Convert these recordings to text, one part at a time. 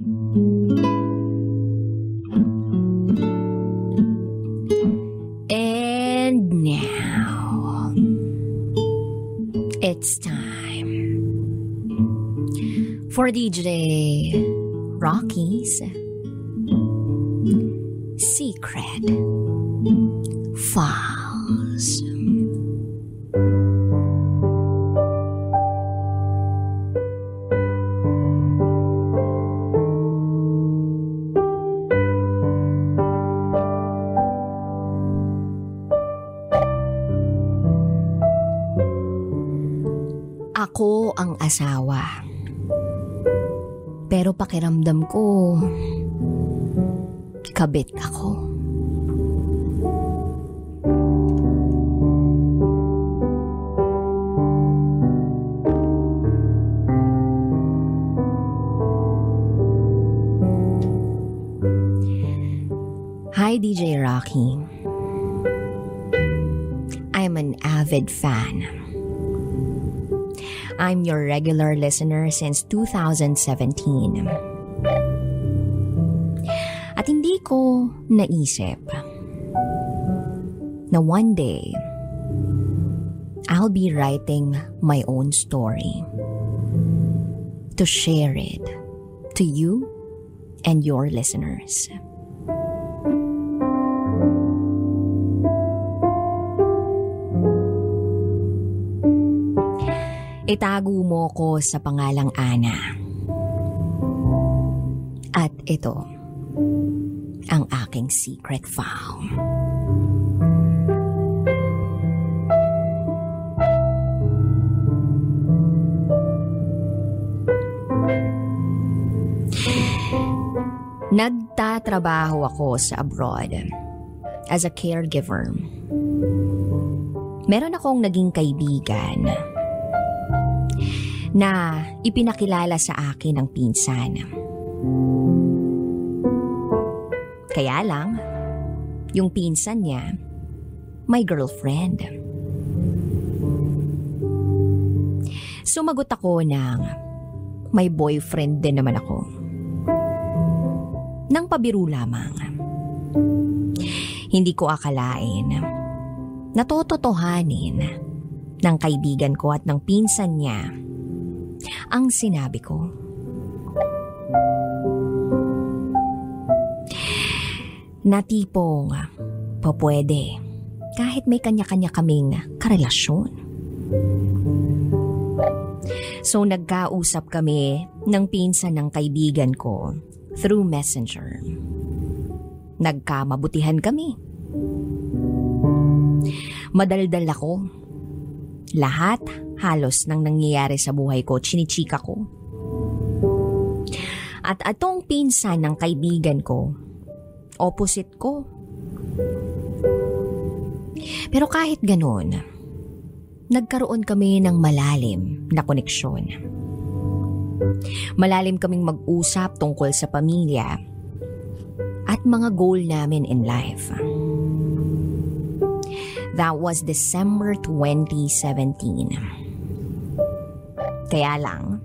And now, it's time for DJ Rocky's Secret Ako ang asawa. Pero pakiramdam ko, kabit ako. Hi, DJ Rocky. I'm an avid fan. I'm your regular listener since 2017. At hindi ko naisip na one day, I'll be writing my own story to share it to you and your listeners. Itago mo ko sa pangalang Ana. At ito, ang aking secret file. Nagtatrabaho ako sa abroad as a caregiver. Meron akong naging kaibigan na ipinakilala sa akin ng pinsan. Kaya lang, yung pinsan niya, may girlfriend. Sumagot ako ng may boyfriend din naman ako. Nang pabiro lamang. Hindi ko akalain na tototohanin ng kaibigan ko at ng pinsan niya ang sinabi ko. Na tipong papwede kahit may kanya-kanya kaming karelasyon. So nagkausap kami ng pinsan ng kaibigan ko through messenger. Nagkamabutihan kami. Madaldal ako. Lahat halos nang nangyayari sa buhay ko, chinichika ko. At atong pinsan ng kaibigan ko, opposite ko. Pero kahit ganun, nagkaroon kami ng malalim na koneksyon. Malalim kaming mag-usap tungkol sa pamilya at mga goal namin in life. That was December 2017. Kaya lang,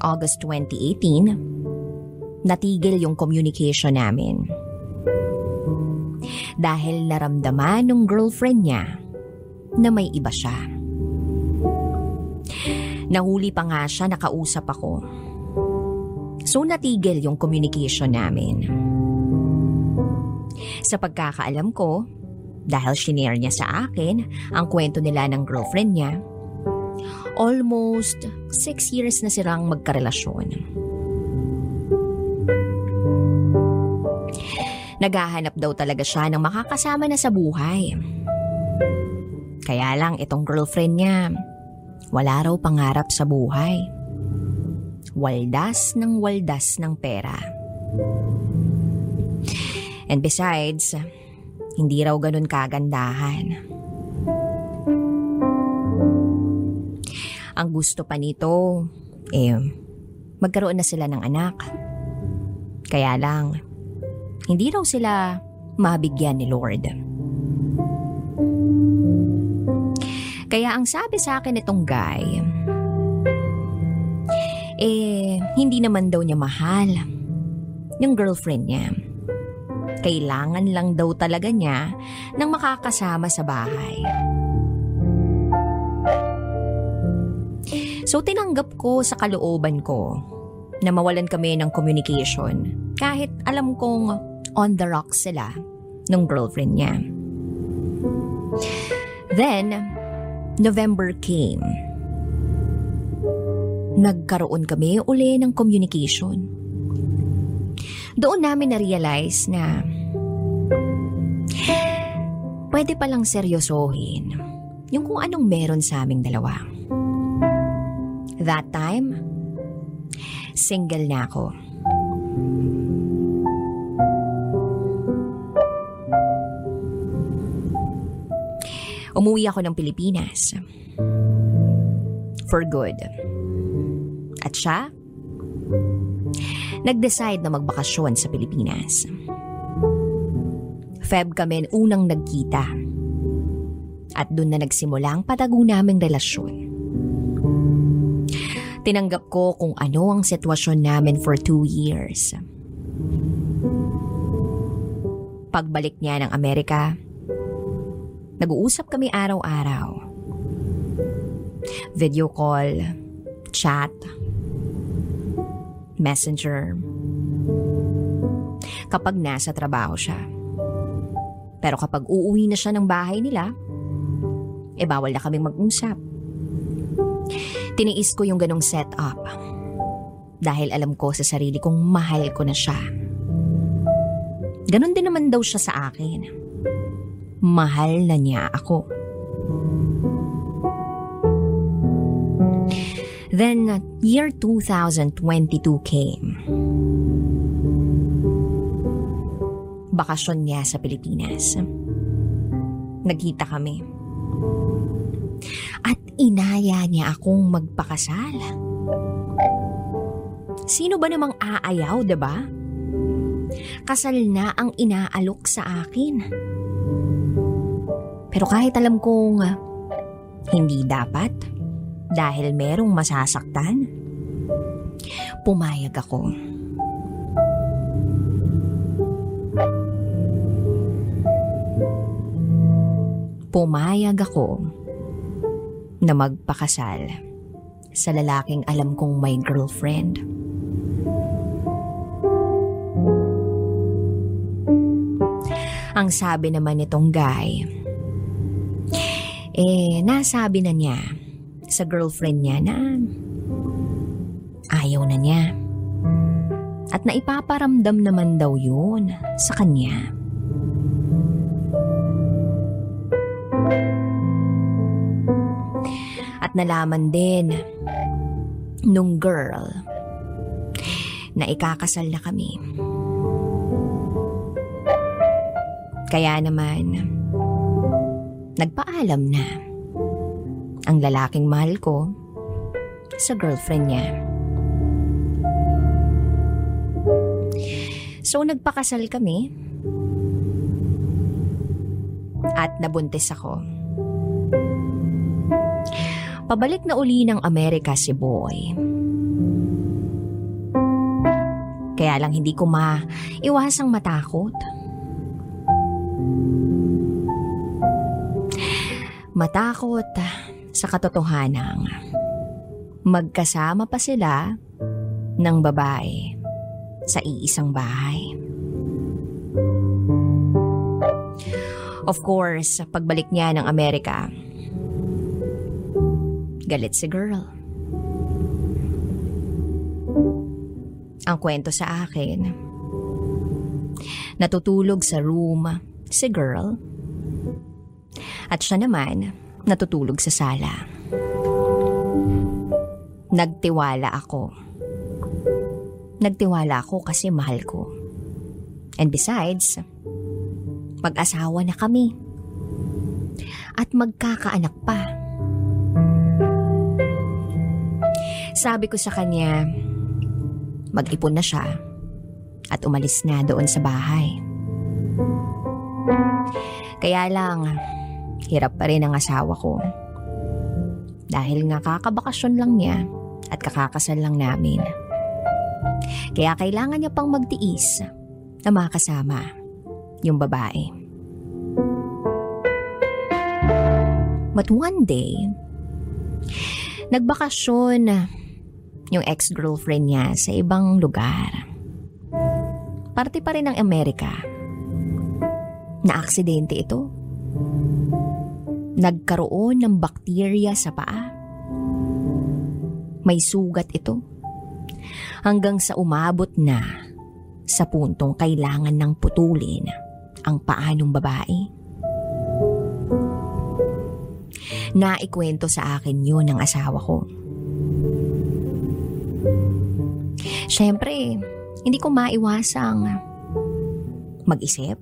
August 2018, natigil yung communication namin. Dahil naramdaman ng girlfriend niya na may iba siya. Nahuli pa nga siya, nakausap ako. So natigil yung communication namin. Sa pagkakaalam ko, dahil shinare niya sa akin ang kwento nila ng girlfriend niya, almost six years na silang magkarelasyon. Naghahanap daw talaga siya ng makakasama na sa buhay. Kaya lang itong girlfriend niya, wala raw pangarap sa buhay. Waldas ng waldas ng pera. And besides, hindi raw ganun kagandahan. Ang gusto pa nito, eh, magkaroon na sila ng anak. Kaya lang, hindi raw sila mabigyan ni Lord. Kaya ang sabi sa akin itong guy, eh, hindi naman daw niya mahal yung girlfriend niya. Kailangan lang daw talaga niya ng makakasama sa bahay. So tinanggap ko sa kalooban ko na mawalan kami ng communication kahit alam kong on the rocks sila ng girlfriend niya. Then, November came. Nagkaroon kami uli ng communication. Doon namin na-realize na pwede palang seryosohin yung kung anong meron sa aming dalawa. That time, single na ako. Umuwi ako ng Pilipinas. For good. At siya, nag-decide na magbakasyon sa Pilipinas. Feb kami unang nagkita. At doon na nagsimula ang patago naming relasyon. Tinanggap ko kung ano ang sitwasyon namin for two years. Pagbalik niya ng Amerika, nag-uusap kami araw-araw. Video call, chat, messenger. Kapag nasa trabaho siya. Pero kapag uuwi na siya ng bahay nila, eh bawal na kaming mag-usap. Tiniis ko yung ganong setup. Dahil alam ko sa sarili kong mahal ko na siya. Ganon din naman daw siya sa akin. Mahal na niya ako. Then, year 2022 came. Bakasyon niya sa Pilipinas. Nagkita kami. At inaya niya akong magpakasal. Sino ba namang aayaw, ba? Kasal na ang inaalok sa akin. Pero kahit alam kong hindi dapat dahil merong masasaktan, pumayag ako. Pumayag ako na magpakasal sa lalaking alam kong may girlfriend. Ang sabi naman nitong guy, eh, nasabi na niya sa girlfriend niya na ayaw na niya. At naipaparamdam naman daw yun sa kanya. At nalaman din nung girl na ikakasal na kami. Kaya naman, nagpaalam na ang lalaking mahal ko sa girlfriend niya. So nagpakasal kami at nabuntis ako. Pabalik na uli ng Amerika si Boy. Kaya lang hindi ko maiwasang matakot. Matakot sa katotohanang magkasama pa sila ng babae sa iisang bahay. Of course, pagbalik niya ng Amerika, galit si girl. Ang kwento sa akin, natutulog sa room si girl at siya naman natutulog sa sala. Nagtiwala ako. Nagtiwala ako kasi mahal ko. And besides, mag-asawa na kami. At magkakaanak pa. Sabi ko sa kanya, mag-ipon na siya at umalis na doon sa bahay. Kaya lang, hirap pa rin ang asawa ko. Dahil nga kakabakasyon lang niya at kakakasal lang namin. Kaya kailangan niya pang magtiis na makasama yung babae. But one day, nagbakasyon yung ex-girlfriend niya sa ibang lugar. Parte pa rin ng Amerika. Na-aksidente ito. Nagkaroon ng bakterya sa paa. May sugat ito. Hanggang sa umabot na sa puntong kailangan ng putulin ang paa ng babae. Naikwento sa akin yun ng asawa ko. Siyempre, hindi ko maiwasang mag-isip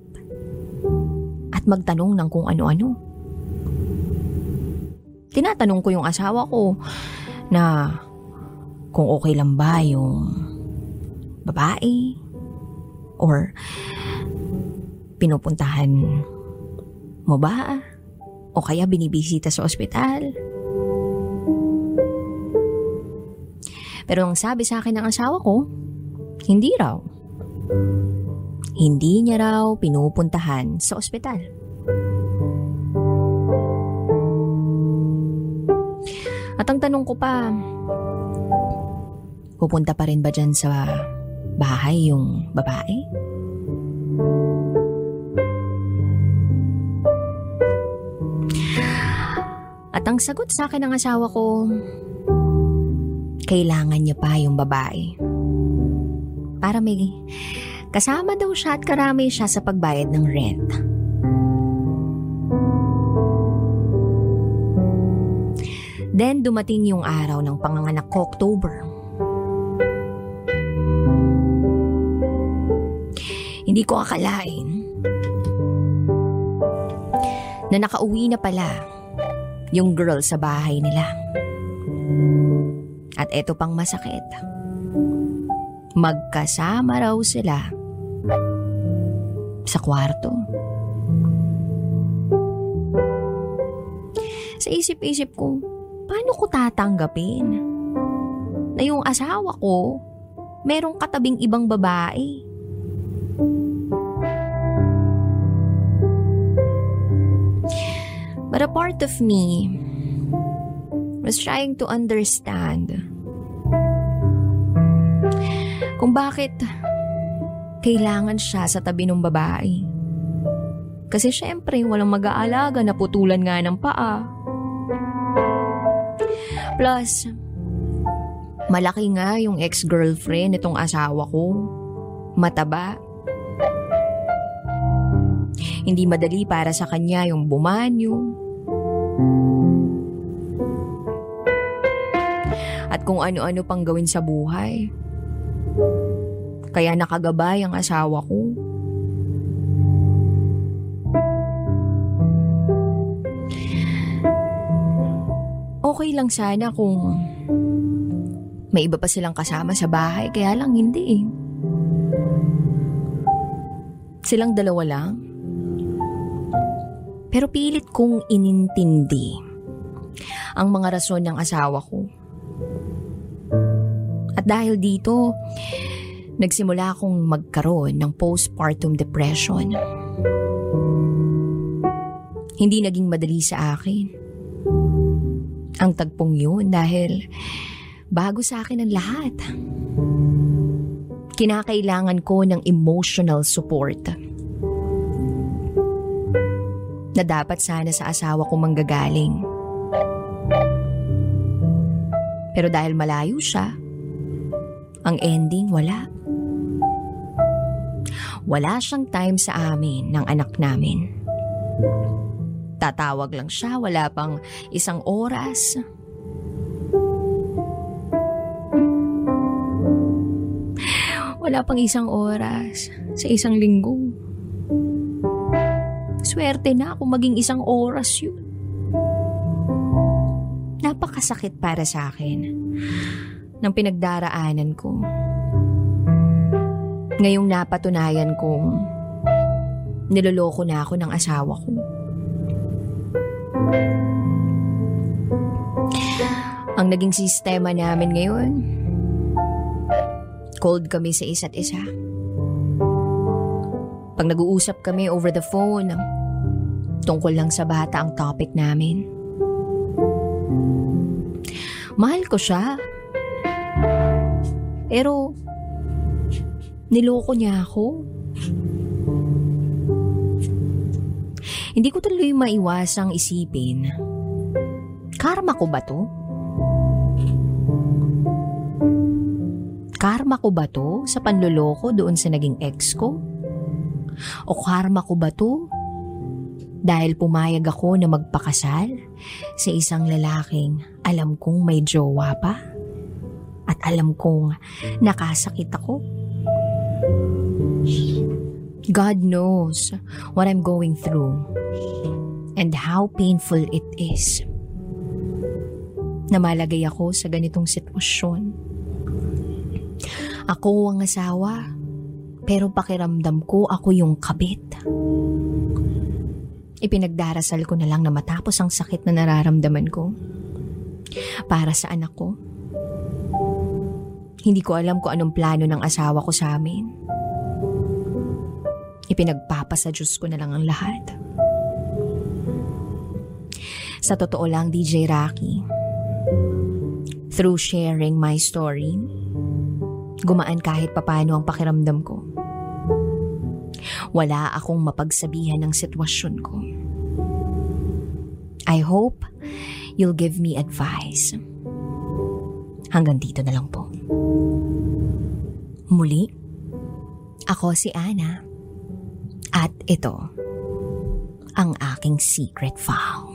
at magtanong ng kung ano-ano. Tinatanong ko yung asawa ko na kung okay lang ba yung babae or pinupuntahan mo ba o kaya binibisita sa ospital. Pero ang sabi sa akin ng asawa ko, hindi raw. Hindi niya raw pinupuntahan sa ospital. At ang tanong ko pa, pupunta pa rin ba dyan sa bahay yung babae? At ang sagot sa akin ng asawa ko, kailangan niya pa yung babae. Para may kasama daw siya at karami siya sa pagbayad ng rent. Then dumating yung araw ng panganganak ko, October. Hindi ko akalain na nakauwi na pala yung girl sa bahay nila. At eto pang masakit. Magkasama raw sila sa kwarto. Sa isip-isip ko, paano ko tatanggapin na yung asawa ko merong katabing ibang babae? But a part of me was trying to understand kung bakit kailangan siya sa tabi ng babae. Kasi syempre, walang mag-aalaga na putulan nga ng paa. Plus, malaki nga yung ex-girlfriend itong asawa ko. Mataba. Hindi madali para sa kanya yung bumanyo. At kung ano-ano pang gawin sa buhay. Kaya nakagabay ang asawa ko. Okay lang sana kung may iba pa silang kasama sa bahay, kaya lang hindi eh. Silang dalawa lang. Pero pilit kong inintindi ang mga rason ng asawa ko. At dahil dito, nagsimula akong magkaroon ng postpartum depression. Hindi naging madali sa akin. Ang tagpong yun dahil bago sa akin ang lahat. Kinakailangan ko ng emotional support na dapat sana sa asawa ko manggagaling. Pero dahil malayo siya, ang ending wala. Wala siyang time sa amin ng anak namin. Tatawag lang siya, wala pang isang oras. Wala pang isang oras sa isang linggo. Swerte na kung maging isang oras yun. Napakasakit para sa akin ng pinagdaraanan ko. Ngayong napatunayan kong niloloko na ako ng asawa ko. Ang naging sistema namin ngayon, Cold kami sa isa't isa. Pag nag-uusap kami over the phone, tungkol lang sa bata ang topic namin. Mahal ko siya. Pero, niloko niya ako. Hindi ko tuloy maiwasang isipin. Karma ko ba to? Karma ko ba to sa panloloko doon sa naging ex ko? O karma ko ba to dahil pumayag ako na magpakasal sa isang lalaking alam kong may jowa pa? At alam kong nakasakit ako? God knows what I'm going through and how painful it is. Namalagay ako sa ganitong sitwasyon. Ako ang asawa, pero pakiramdam ko ako yung kabit. Ipinagdarasal ko na lang na matapos ang sakit na nararamdaman ko. Para sa anak ko. Hindi ko alam kung anong plano ng asawa ko sa amin. Ipinagpapasa Diyos ko na lang ang lahat. Sa totoo lang, DJ Rocky, through sharing my story, gumaan kahit papano ang pakiramdam ko. Wala akong mapagsabihan ng sitwasyon ko. I hope you'll give me advice. Hanggang dito na lang po. Muli, ako si Ana. At ito, ang aking secret file.